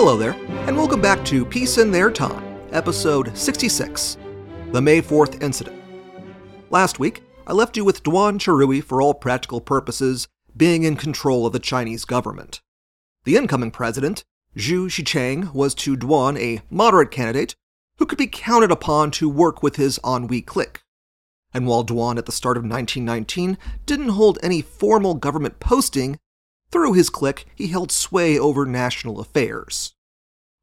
Hello there, and welcome back to Peace in Their Time, episode 66 The May 4th Incident. Last week, I left you with Duan Qirui for all practical purposes being in control of the Chinese government. The incoming president, Xu Shichang, was to Duan a moderate candidate who could be counted upon to work with his Anhui clique. And while Duan at the start of 1919 didn't hold any formal government posting, through his clique he held sway over national affairs.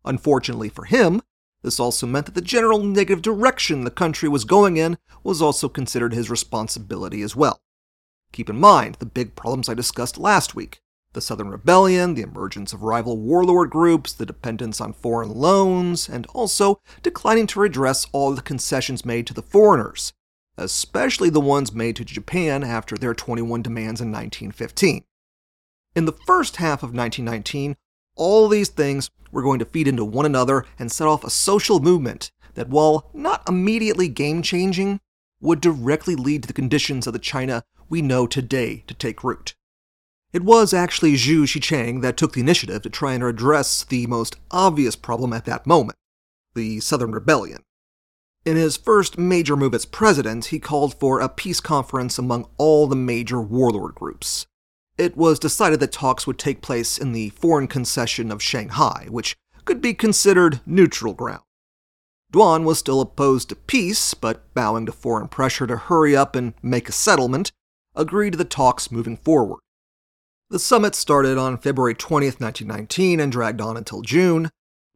Unfortunately for him, this also meant that the general negative direction the country was going in was also considered his responsibility as well. Keep in mind the big problems I discussed last week the Southern Rebellion, the emergence of rival warlord groups, the dependence on foreign loans, and also declining to redress all the concessions made to the foreigners, especially the ones made to Japan after their 21 demands in 1915. In the first half of 1919, all these things were going to feed into one another and set off a social movement that, while not immediately game changing, would directly lead to the conditions of the China we know today to take root. It was actually Xu Shichang that took the initiative to try and address the most obvious problem at that moment the Southern Rebellion. In his first major move as president, he called for a peace conference among all the major warlord groups. It was decided that talks would take place in the foreign concession of Shanghai, which could be considered neutral ground. Duan was still opposed to peace, but bowing to foreign pressure to hurry up and make a settlement, agreed to the talks moving forward. The summit started on February 20th, 1919, and dragged on until June,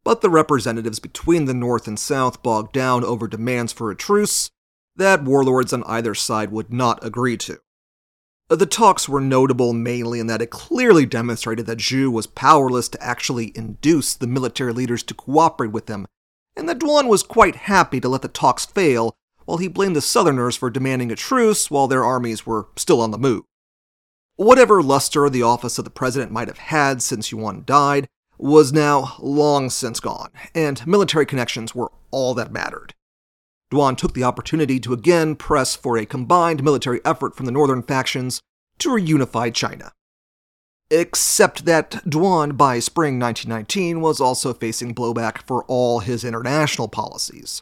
but the representatives between the North and South bogged down over demands for a truce that warlords on either side would not agree to. Uh, the talks were notable mainly in that it clearly demonstrated that Xu was powerless to actually induce the military leaders to cooperate with him, and that Duan was quite happy to let the talks fail while he blamed the Southerners for demanding a truce while their armies were still on the move. Whatever luster the office of the president might have had since Yuan died was now long since gone, and military connections were all that mattered. Duan took the opportunity to again press for a combined military effort from the northern factions to reunify China. Except that Duan, by spring 1919, was also facing blowback for all his international policies.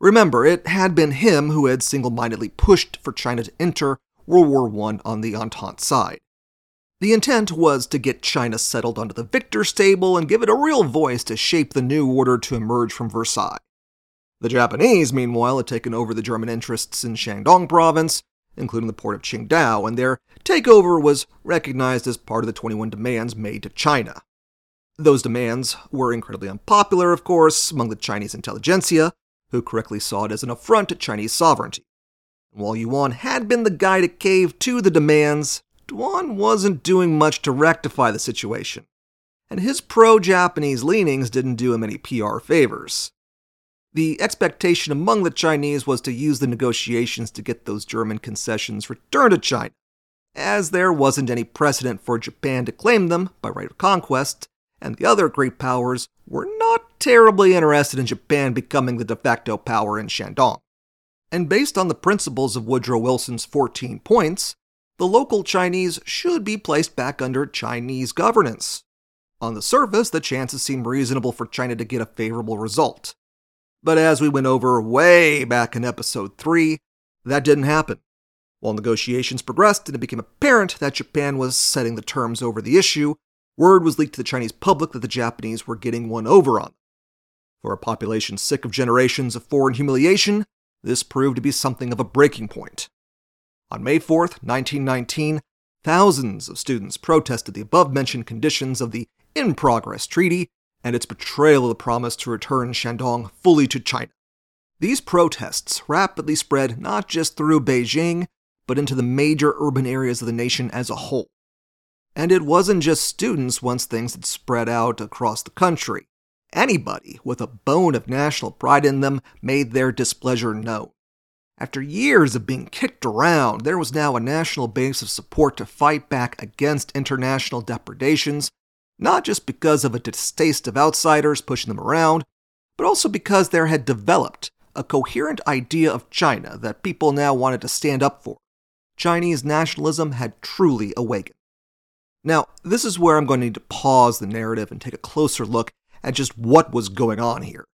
Remember, it had been him who had single mindedly pushed for China to enter World War I on the Entente side. The intent was to get China settled onto the victor's table and give it a real voice to shape the new order to emerge from Versailles. The Japanese, meanwhile, had taken over the German interests in Shandong province, including the port of Qingdao, and their takeover was recognized as part of the 21 demands made to China. Those demands were incredibly unpopular, of course, among the Chinese intelligentsia, who correctly saw it as an affront to Chinese sovereignty. while Yuan had been the guy to cave to the demands, Duan wasn't doing much to rectify the situation, and his pro Japanese leanings didn't do him any PR favors. The expectation among the Chinese was to use the negotiations to get those German concessions returned to China, as there wasn't any precedent for Japan to claim them by right of conquest, and the other great powers were not terribly interested in Japan becoming the de facto power in Shandong. And based on the principles of Woodrow Wilson's 14 points, the local Chinese should be placed back under Chinese governance. On the surface, the chances seem reasonable for China to get a favorable result. But as we went over way back in episode 3, that didn't happen. While negotiations progressed and it became apparent that Japan was setting the terms over the issue, word was leaked to the Chinese public that the Japanese were getting one over on them. For a population sick of generations of foreign humiliation, this proved to be something of a breaking point. On May 4th, 1919, thousands of students protested the above mentioned conditions of the In Progress Treaty and its betrayal of the promise to return Shandong fully to China. These protests rapidly spread not just through Beijing, but into the major urban areas of the nation as a whole. And it wasn't just students once things had spread out across the country. Anybody with a bone of national pride in them made their displeasure known. After years of being kicked around, there was now a national base of support to fight back against international depredations not just because of a distaste of outsiders pushing them around, but also because there had developed a coherent idea of China that people now wanted to stand up for. Chinese nationalism had truly awakened. Now, this is where I'm going to need to pause the narrative and take a closer look at just what was going on here.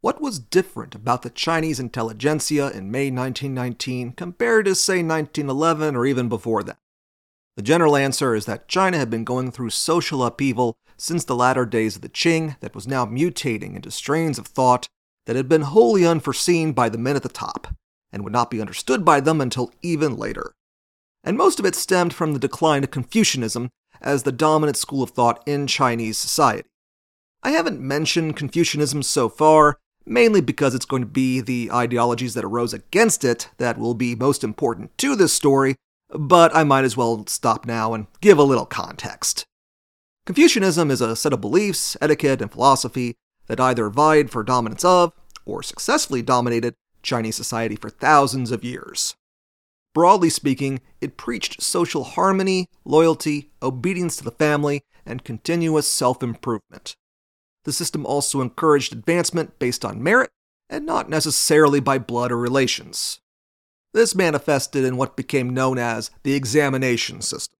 What was different about the Chinese intelligentsia in May 1919 compared to, say, 1911 or even before that? The general answer is that China had been going through social upheaval since the latter days of the Qing that was now mutating into strains of thought that had been wholly unforeseen by the men at the top and would not be understood by them until even later. And most of it stemmed from the decline of Confucianism as the dominant school of thought in Chinese society. I haven't mentioned Confucianism so far, mainly because it's going to be the ideologies that arose against it that will be most important to this story, but I might as well stop now and give a little context. Confucianism is a set of beliefs, etiquette, and philosophy that either vied for dominance of, or successfully dominated, Chinese society for thousands of years. Broadly speaking, it preached social harmony, loyalty, obedience to the family, and continuous self improvement. The system also encouraged advancement based on merit and not necessarily by blood or relations. This manifested in what became known as the examination system.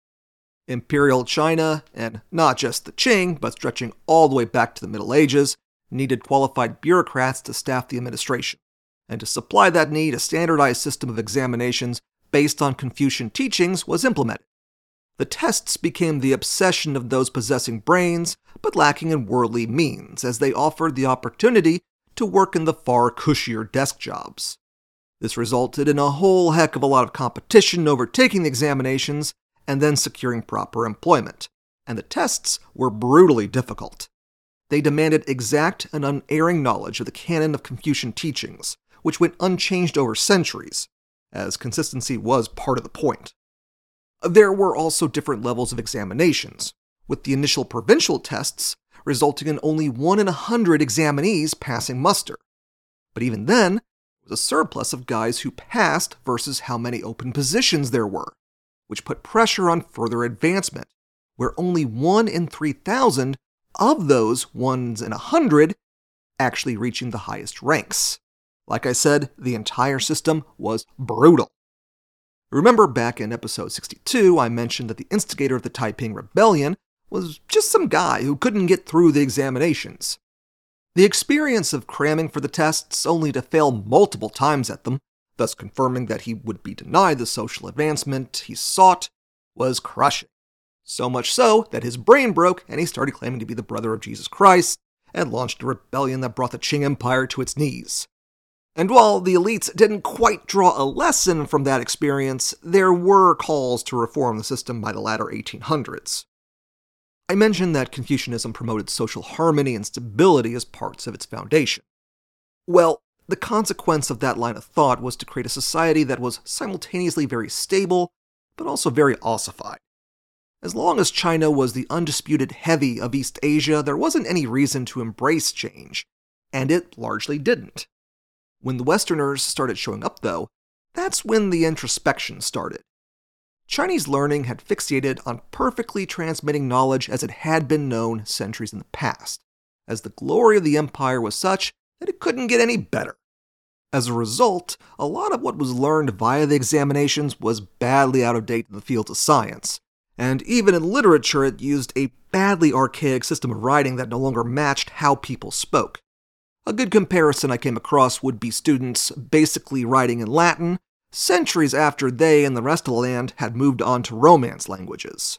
Imperial China, and not just the Qing, but stretching all the way back to the Middle Ages, needed qualified bureaucrats to staff the administration. And to supply that need, a standardized system of examinations based on Confucian teachings was implemented. The tests became the obsession of those possessing brains, but lacking in worldly means, as they offered the opportunity to work in the far cushier desk jobs. This resulted in a whole heck of a lot of competition over taking the examinations and then securing proper employment, and the tests were brutally difficult. They demanded exact and unerring knowledge of the canon of Confucian teachings, which went unchanged over centuries, as consistency was part of the point. There were also different levels of examinations, with the initial provincial tests resulting in only one in a hundred examinees passing muster. But even then, a surplus of guys who passed versus how many open positions there were, which put pressure on further advancement, where only one in 3,000 of those ones in a hundred actually reaching the highest ranks. Like I said, the entire system was brutal. Remember back in episode 62, I mentioned that the instigator of the Taiping Rebellion was just some guy who couldn't get through the examinations. The experience of cramming for the tests only to fail multiple times at them, thus confirming that he would be denied the social advancement he sought, was crushing. So much so that his brain broke and he started claiming to be the brother of Jesus Christ and launched a rebellion that brought the Qing Empire to its knees. And while the elites didn't quite draw a lesson from that experience, there were calls to reform the system by the latter 1800s. I mentioned that Confucianism promoted social harmony and stability as parts of its foundation. Well, the consequence of that line of thought was to create a society that was simultaneously very stable, but also very ossified. As long as China was the undisputed heavy of East Asia, there wasn't any reason to embrace change, and it largely didn't. When the Westerners started showing up, though, that's when the introspection started. Chinese learning had fixated on perfectly transmitting knowledge as it had been known centuries in the past, as the glory of the empire was such that it couldn't get any better. As a result, a lot of what was learned via the examinations was badly out of date in the fields of science, and even in literature it used a badly archaic system of writing that no longer matched how people spoke. A good comparison I came across would be students basically writing in Latin, centuries after they and the rest of the land had moved on to Romance languages,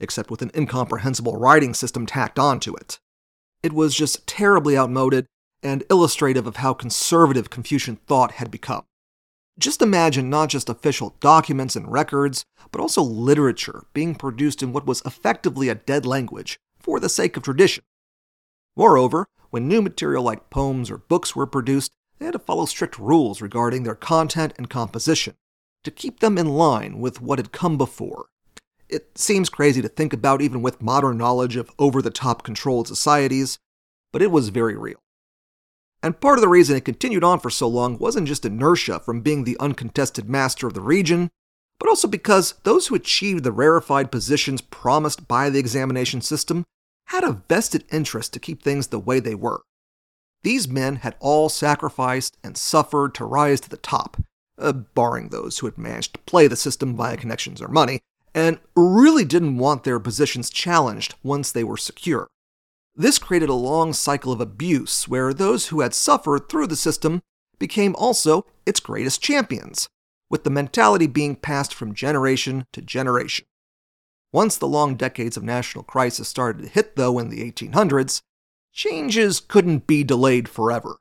except with an incomprehensible writing system tacked onto it. It was just terribly outmoded and illustrative of how conservative Confucian thought had become. Just imagine not just official documents and records, but also literature being produced in what was effectively a dead language for the sake of tradition. Moreover, when new material like poems or books were produced, they had to follow strict rules regarding their content and composition to keep them in line with what had come before. It seems crazy to think about even with modern knowledge of over the top controlled societies, but it was very real. And part of the reason it continued on for so long wasn't just inertia from being the uncontested master of the region, but also because those who achieved the rarefied positions promised by the examination system had a vested interest to keep things the way they were. These men had all sacrificed and suffered to rise to the top, uh, barring those who had managed to play the system via connections or money, and really didn't want their positions challenged once they were secure. This created a long cycle of abuse where those who had suffered through the system became also its greatest champions, with the mentality being passed from generation to generation. Once the long decades of national crisis started to hit, though, in the 1800s, changes couldn't be delayed forever.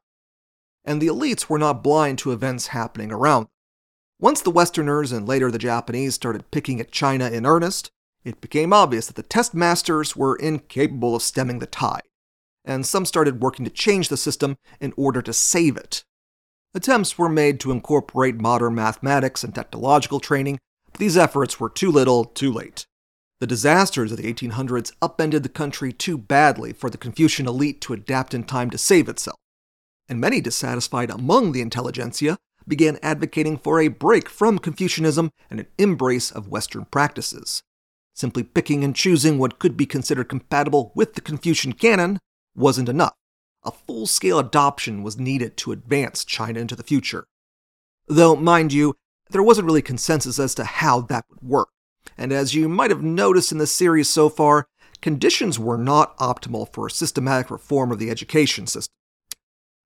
And the elites were not blind to events happening around Once the Westerners and later the Japanese started picking at China in earnest, it became obvious that the test masters were incapable of stemming the tide, and some started working to change the system in order to save it. Attempts were made to incorporate modern mathematics and technological training, but these efforts were too little, too late. The disasters of the 1800s upended the country too badly for the Confucian elite to adapt in time to save itself, and many dissatisfied among the intelligentsia began advocating for a break from Confucianism and an embrace of Western practices. Simply picking and choosing what could be considered compatible with the Confucian canon wasn't enough. A full scale adoption was needed to advance China into the future. Though, mind you, there wasn't really consensus as to how that would work. And as you might have noticed in the series so far, conditions were not optimal for a systematic reform of the education system.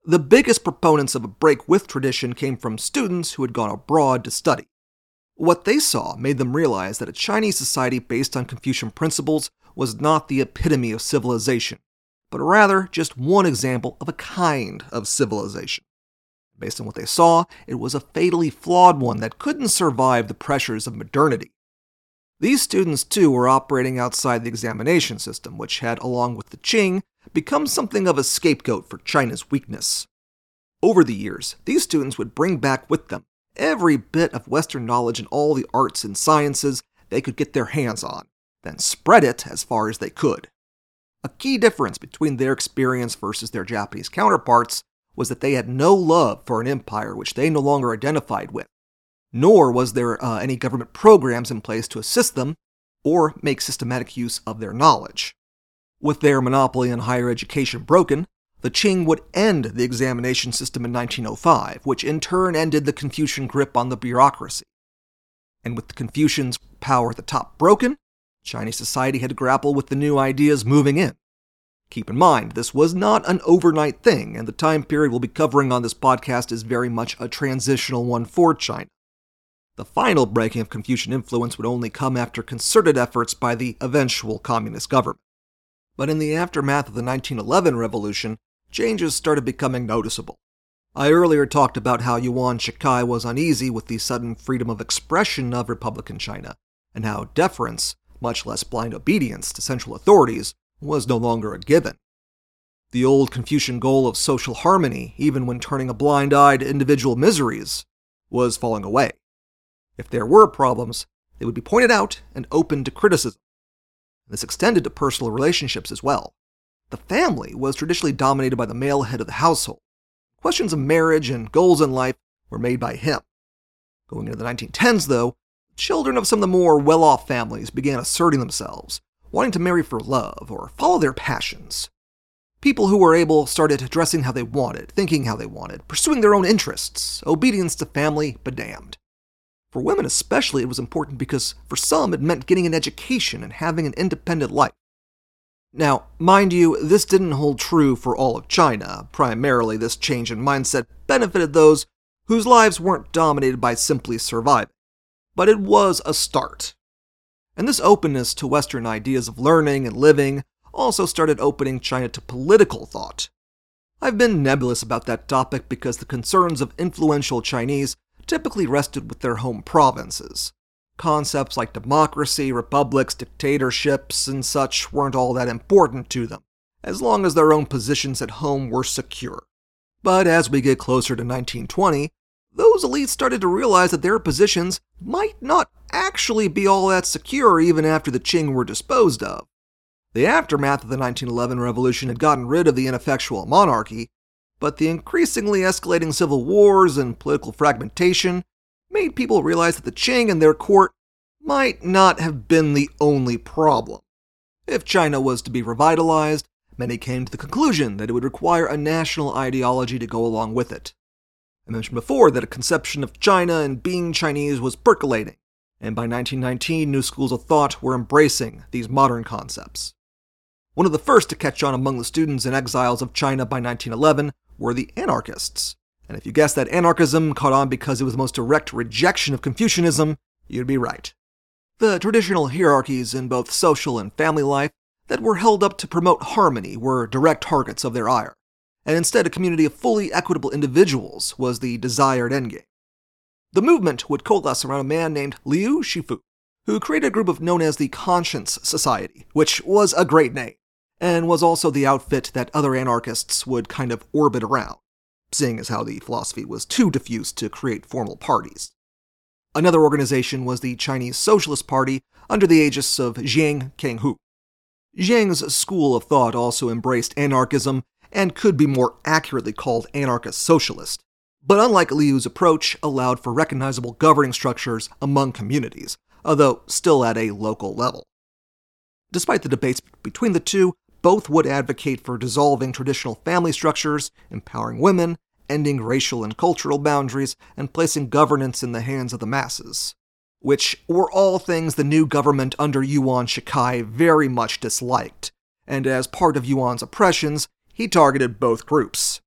The biggest proponents of a break with tradition came from students who had gone abroad to study. What they saw made them realize that a Chinese society based on Confucian principles was not the epitome of civilization, but rather just one example of a kind of civilization. Based on what they saw, it was a fatally flawed one that couldn't survive the pressures of modernity. These students, too, were operating outside the examination system, which had, along with the Qing, become something of a scapegoat for China's weakness. Over the years, these students would bring back with them every bit of Western knowledge in all the arts and sciences they could get their hands on, then spread it as far as they could. A key difference between their experience versus their Japanese counterparts was that they had no love for an empire which they no longer identified with, nor was there uh, any government programs in place to assist them or make systematic use of their knowledge. With their monopoly on higher education broken, the Qing would end the examination system in 1905, which in turn ended the Confucian grip on the bureaucracy. And with the Confucians' power at the top broken, Chinese society had to grapple with the new ideas moving in. Keep in mind, this was not an overnight thing, and the time period we'll be covering on this podcast is very much a transitional one for China. The final breaking of Confucian influence would only come after concerted efforts by the eventual communist government. But in the aftermath of the 1911 revolution, changes started becoming noticeable. I earlier talked about how Yuan Shikai was uneasy with the sudden freedom of expression of Republican China, and how deference, much less blind obedience to central authorities, was no longer a given. The old Confucian goal of social harmony, even when turning a blind eye to individual miseries, was falling away. If there were problems, they would be pointed out and open to criticism. This extended to personal relationships as well. The family was traditionally dominated by the male head of the household. Questions of marriage and goals in life were made by him. Going into the 1910s, though, children of some of the more well off families began asserting themselves, wanting to marry for love or follow their passions. People who were able started dressing how they wanted, thinking how they wanted, pursuing their own interests, obedience to family, but damned. For women especially, it was important because for some it meant getting an education and having an independent life. Now, mind you, this didn't hold true for all of China. Primarily, this change in mindset benefited those whose lives weren't dominated by simply surviving. But it was a start. And this openness to Western ideas of learning and living also started opening China to political thought. I've been nebulous about that topic because the concerns of influential Chinese typically rested with their home provinces. Concepts like democracy, republics, dictatorships, and such weren't all that important to them, as long as their own positions at home were secure. But as we get closer to 1920, those elites started to realize that their positions might not actually be all that secure even after the Qing were disposed of. The aftermath of the 1911 revolution had gotten rid of the ineffectual monarchy, but the increasingly escalating civil wars and political fragmentation made people realize that the Qing and their court might not have been the only problem. If China was to be revitalized, many came to the conclusion that it would require a national ideology to go along with it. I mentioned before that a conception of China and being Chinese was percolating, and by 1919, new schools of thought were embracing these modern concepts. One of the first to catch on among the students and exiles of China by 1911 were the anarchists. And if you guessed that anarchism caught on because it was the most direct rejection of Confucianism, you'd be right. The traditional hierarchies in both social and family life that were held up to promote harmony were direct targets of their ire, and instead a community of fully equitable individuals was the desired endgame. The movement would coalesce around a man named Liu Shifu, who created a group of known as the Conscience Society, which was a great name, and was also the outfit that other anarchists would kind of orbit around seeing as how the philosophy was too diffuse to create formal parties. Another organization was the Chinese Socialist Party under the aegis of Jiang Kanghu. Jiang's school of thought also embraced anarchism and could be more accurately called anarchist socialist, but unlike Liu's approach, allowed for recognizable governing structures among communities, although still at a local level. Despite the debates between the two, both would advocate for dissolving traditional family structures, empowering women, ending racial and cultural boundaries, and placing governance in the hands of the masses. Which were all things the new government under Yuan Shikai very much disliked, and as part of Yuan's oppressions, he targeted both groups.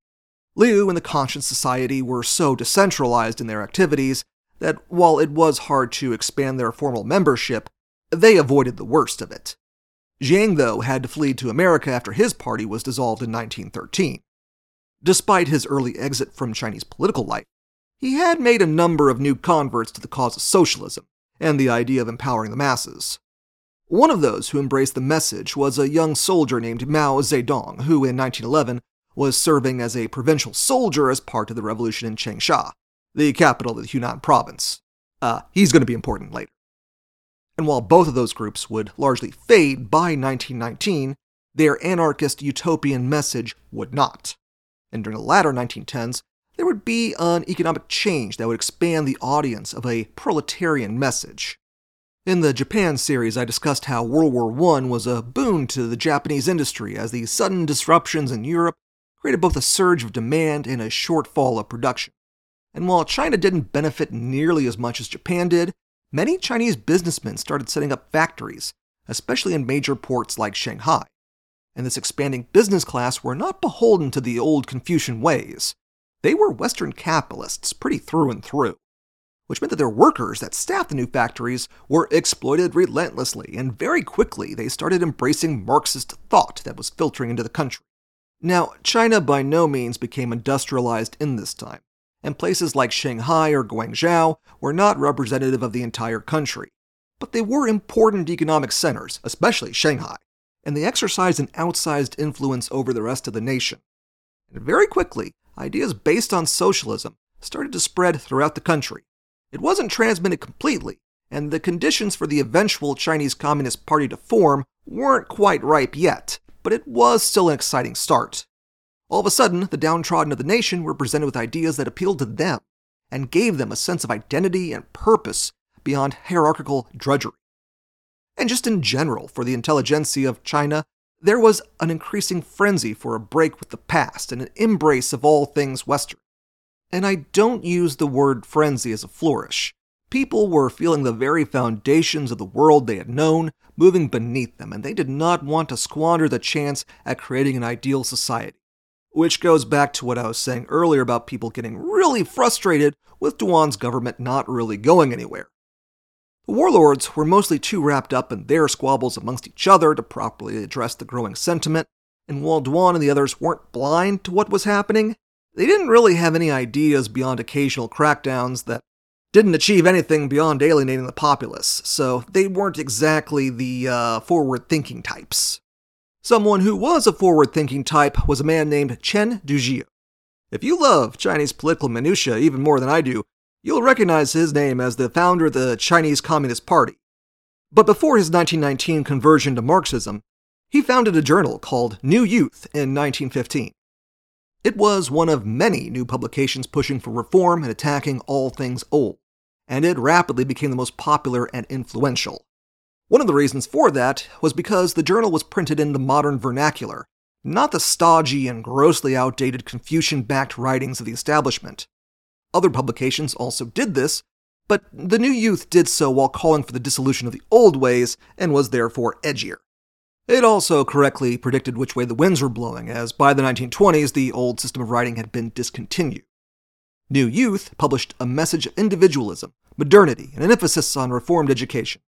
Liu and the Conscience Society were so decentralized in their activities that while it was hard to expand their formal membership, they avoided the worst of it. Jiang, though, had to flee to America after his party was dissolved in 1913. Despite his early exit from Chinese political life, he had made a number of new converts to the cause of socialism and the idea of empowering the masses. One of those who embraced the message was a young soldier named Mao Zedong, who in 1911 was serving as a provincial soldier as part of the revolution in Changsha, the capital of the Hunan province. Uh, he's going to be important later. And while both of those groups would largely fade by 1919, their anarchist utopian message would not. And during the latter 1910s, there would be an economic change that would expand the audience of a proletarian message. In the Japan series, I discussed how World War I was a boon to the Japanese industry as the sudden disruptions in Europe created both a surge of demand and a shortfall of production. And while China didn't benefit nearly as much as Japan did, many Chinese businessmen started setting up factories, especially in major ports like Shanghai. And this expanding business class were not beholden to the old Confucian ways. They were Western capitalists pretty through and through, which meant that their workers that staffed the new factories were exploited relentlessly, and very quickly they started embracing Marxist thought that was filtering into the country. Now, China by no means became industrialized in this time and places like Shanghai or Guangzhou were not representative of the entire country. But they were important economic centers, especially Shanghai, and they exercised an outsized influence over the rest of the nation. And very quickly, ideas based on socialism started to spread throughout the country. It wasn't transmitted completely, and the conditions for the eventual Chinese Communist Party to form weren't quite ripe yet, but it was still an exciting start. All of a sudden, the downtrodden of the nation were presented with ideas that appealed to them and gave them a sense of identity and purpose beyond hierarchical drudgery. And just in general, for the intelligentsia of China, there was an increasing frenzy for a break with the past and an embrace of all things Western. And I don't use the word frenzy as a flourish. People were feeling the very foundations of the world they had known moving beneath them, and they did not want to squander the chance at creating an ideal society which goes back to what I was saying earlier about people getting really frustrated with Duan's government not really going anywhere. The warlords were mostly too wrapped up in their squabbles amongst each other to properly address the growing sentiment, and while Duan and the others weren't blind to what was happening, they didn't really have any ideas beyond occasional crackdowns that didn't achieve anything beyond alienating the populace, so they weren't exactly the uh, forward thinking types. Someone who was a forward thinking type was a man named Chen Duxiu. If you love Chinese political minutiae even more than I do, you'll recognize his name as the founder of the Chinese Communist Party. But before his 1919 conversion to Marxism, he founded a journal called New Youth in 1915. It was one of many new publications pushing for reform and attacking all things old, and it rapidly became the most popular and influential. One of the reasons for that was because the journal was printed in the modern vernacular, not the stodgy and grossly outdated Confucian backed writings of the establishment. Other publications also did this, but the New Youth did so while calling for the dissolution of the old ways and was therefore edgier. It also correctly predicted which way the winds were blowing, as by the 1920s the old system of writing had been discontinued. New Youth published a message of individualism, modernity, and an emphasis on reformed education.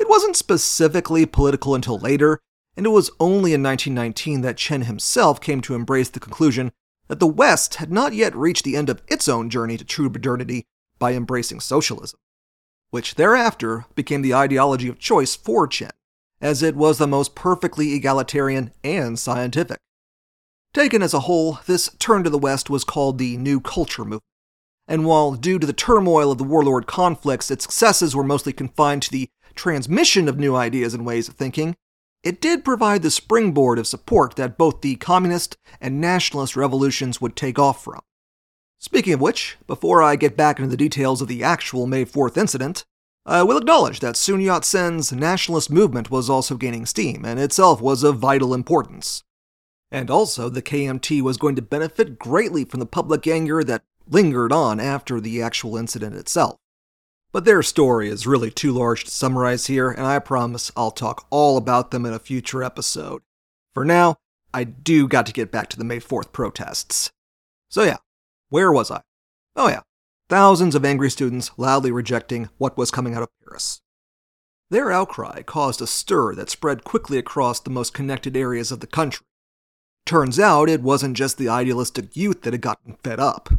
It wasn't specifically political until later, and it was only in 1919 that Chen himself came to embrace the conclusion that the West had not yet reached the end of its own journey to true modernity by embracing socialism, which thereafter became the ideology of choice for Chen, as it was the most perfectly egalitarian and scientific. Taken as a whole, this turn to the West was called the New Culture Movement. And while due to the turmoil of the warlord conflicts, its successes were mostly confined to the transmission of new ideas and ways of thinking, it did provide the springboard of support that both the communist and nationalist revolutions would take off from. Speaking of which, before I get back into the details of the actual May 4th incident, I will acknowledge that Sun Yat sen's nationalist movement was also gaining steam and itself was of vital importance. And also, the KMT was going to benefit greatly from the public anger that lingered on after the actual incident itself. But their story is really too large to summarize here, and I promise I'll talk all about them in a future episode. For now, I do got to get back to the May 4th protests. So, yeah, where was I? Oh, yeah, thousands of angry students loudly rejecting what was coming out of Paris. Their outcry caused a stir that spread quickly across the most connected areas of the country. Turns out it wasn't just the idealistic youth that had gotten fed up.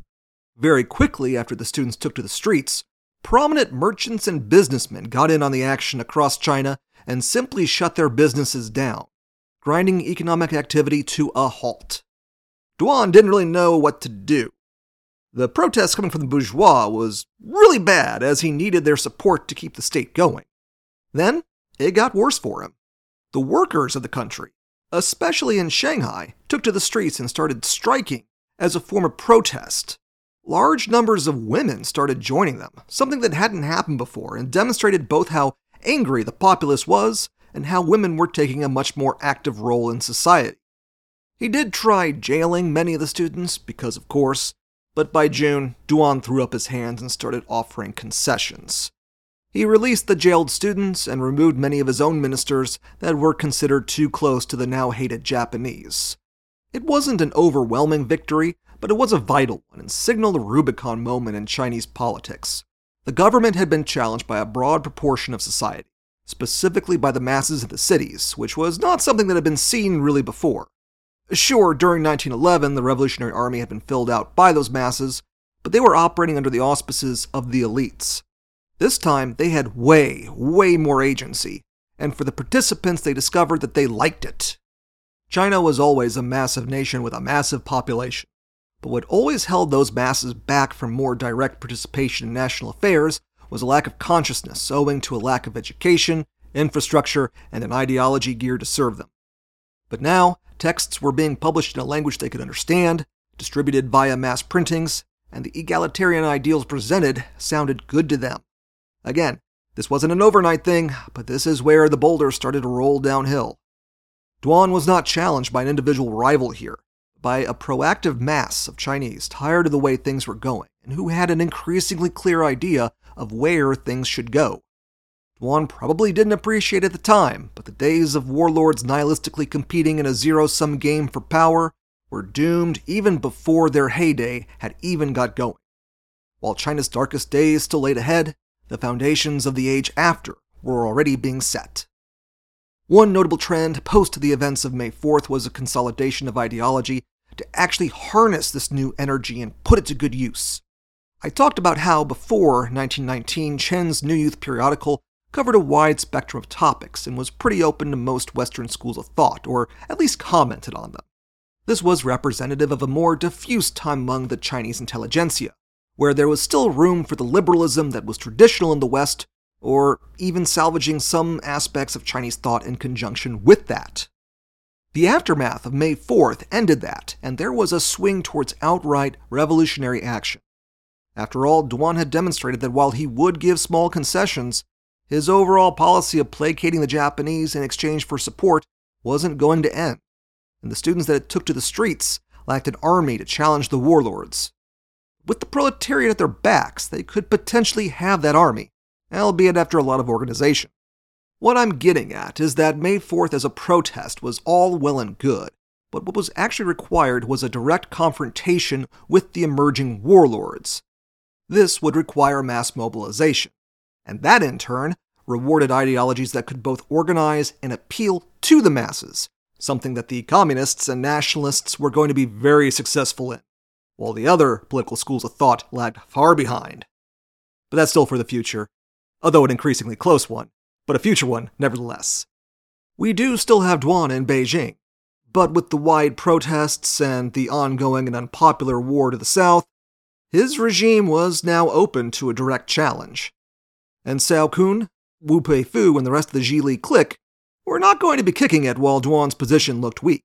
Very quickly after the students took to the streets, prominent merchants and businessmen got in on the action across China and simply shut their businesses down, grinding economic activity to a halt. Duan didn't really know what to do. The protest coming from the bourgeois was really bad as he needed their support to keep the state going. Then it got worse for him. The workers of the country, especially in Shanghai, took to the streets and started striking as a form of protest large numbers of women started joining them, something that hadn't happened before, and demonstrated both how angry the populace was and how women were taking a much more active role in society. He did try jailing many of the students, because of course, but by June, Duan threw up his hands and started offering concessions. He released the jailed students and removed many of his own ministers that were considered too close to the now hated Japanese. It wasn't an overwhelming victory, but it was a vital one and signaled a Rubicon moment in Chinese politics. The government had been challenged by a broad proportion of society, specifically by the masses in the cities, which was not something that had been seen really before. Sure, during 1911, the Revolutionary Army had been filled out by those masses, but they were operating under the auspices of the elites. This time, they had way, way more agency, and for the participants, they discovered that they liked it. China was always a massive nation with a massive population. But what always held those masses back from more direct participation in national affairs was a lack of consciousness owing to a lack of education, infrastructure, and an ideology geared to serve them. But now, texts were being published in a language they could understand, distributed via mass printings, and the egalitarian ideals presented sounded good to them. Again, this wasn't an overnight thing, but this is where the boulders started to roll downhill. Duan was not challenged by an individual rival here by a proactive mass of Chinese tired of the way things were going and who had an increasingly clear idea of where things should go. Duan probably didn't appreciate at the time, but the days of warlords nihilistically competing in a zero sum game for power were doomed even before their heyday had even got going. While China's darkest days still laid ahead, the foundations of the age after were already being set. One notable trend post the events of May 4th was a consolidation of ideology to actually harness this new energy and put it to good use. I talked about how before 1919, Chen's New Youth periodical covered a wide spectrum of topics and was pretty open to most Western schools of thought, or at least commented on them. This was representative of a more diffuse time among the Chinese intelligentsia, where there was still room for the liberalism that was traditional in the West or even salvaging some aspects of Chinese thought in conjunction with that. The aftermath of May 4th ended that, and there was a swing towards outright revolutionary action. After all, Duan had demonstrated that while he would give small concessions, his overall policy of placating the Japanese in exchange for support wasn't going to end, and the students that it took to the streets lacked an army to challenge the warlords. With the proletariat at their backs, they could potentially have that army, albeit after a lot of organization. What I'm getting at is that May 4th as a protest was all well and good, but what was actually required was a direct confrontation with the emerging warlords. This would require mass mobilization, and that in turn rewarded ideologies that could both organize and appeal to the masses, something that the communists and nationalists were going to be very successful in, while the other political schools of thought lagged far behind. But that's still for the future, although an increasingly close one but a future one nevertheless. We do still have Duan in Beijing, but with the wide protests and the ongoing and unpopular war to the south, his regime was now open to a direct challenge. And Cao Kun, Wu Peifu, and the rest of the Zhili clique were not going to be kicking it while Duan's position looked weak.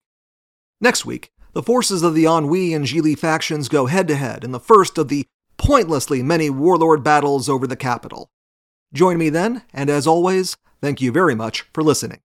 Next week, the forces of the Anhui and Zhili factions go head to head in the first of the pointlessly many warlord battles over the capital. Join me then, and as always, thank you very much for listening.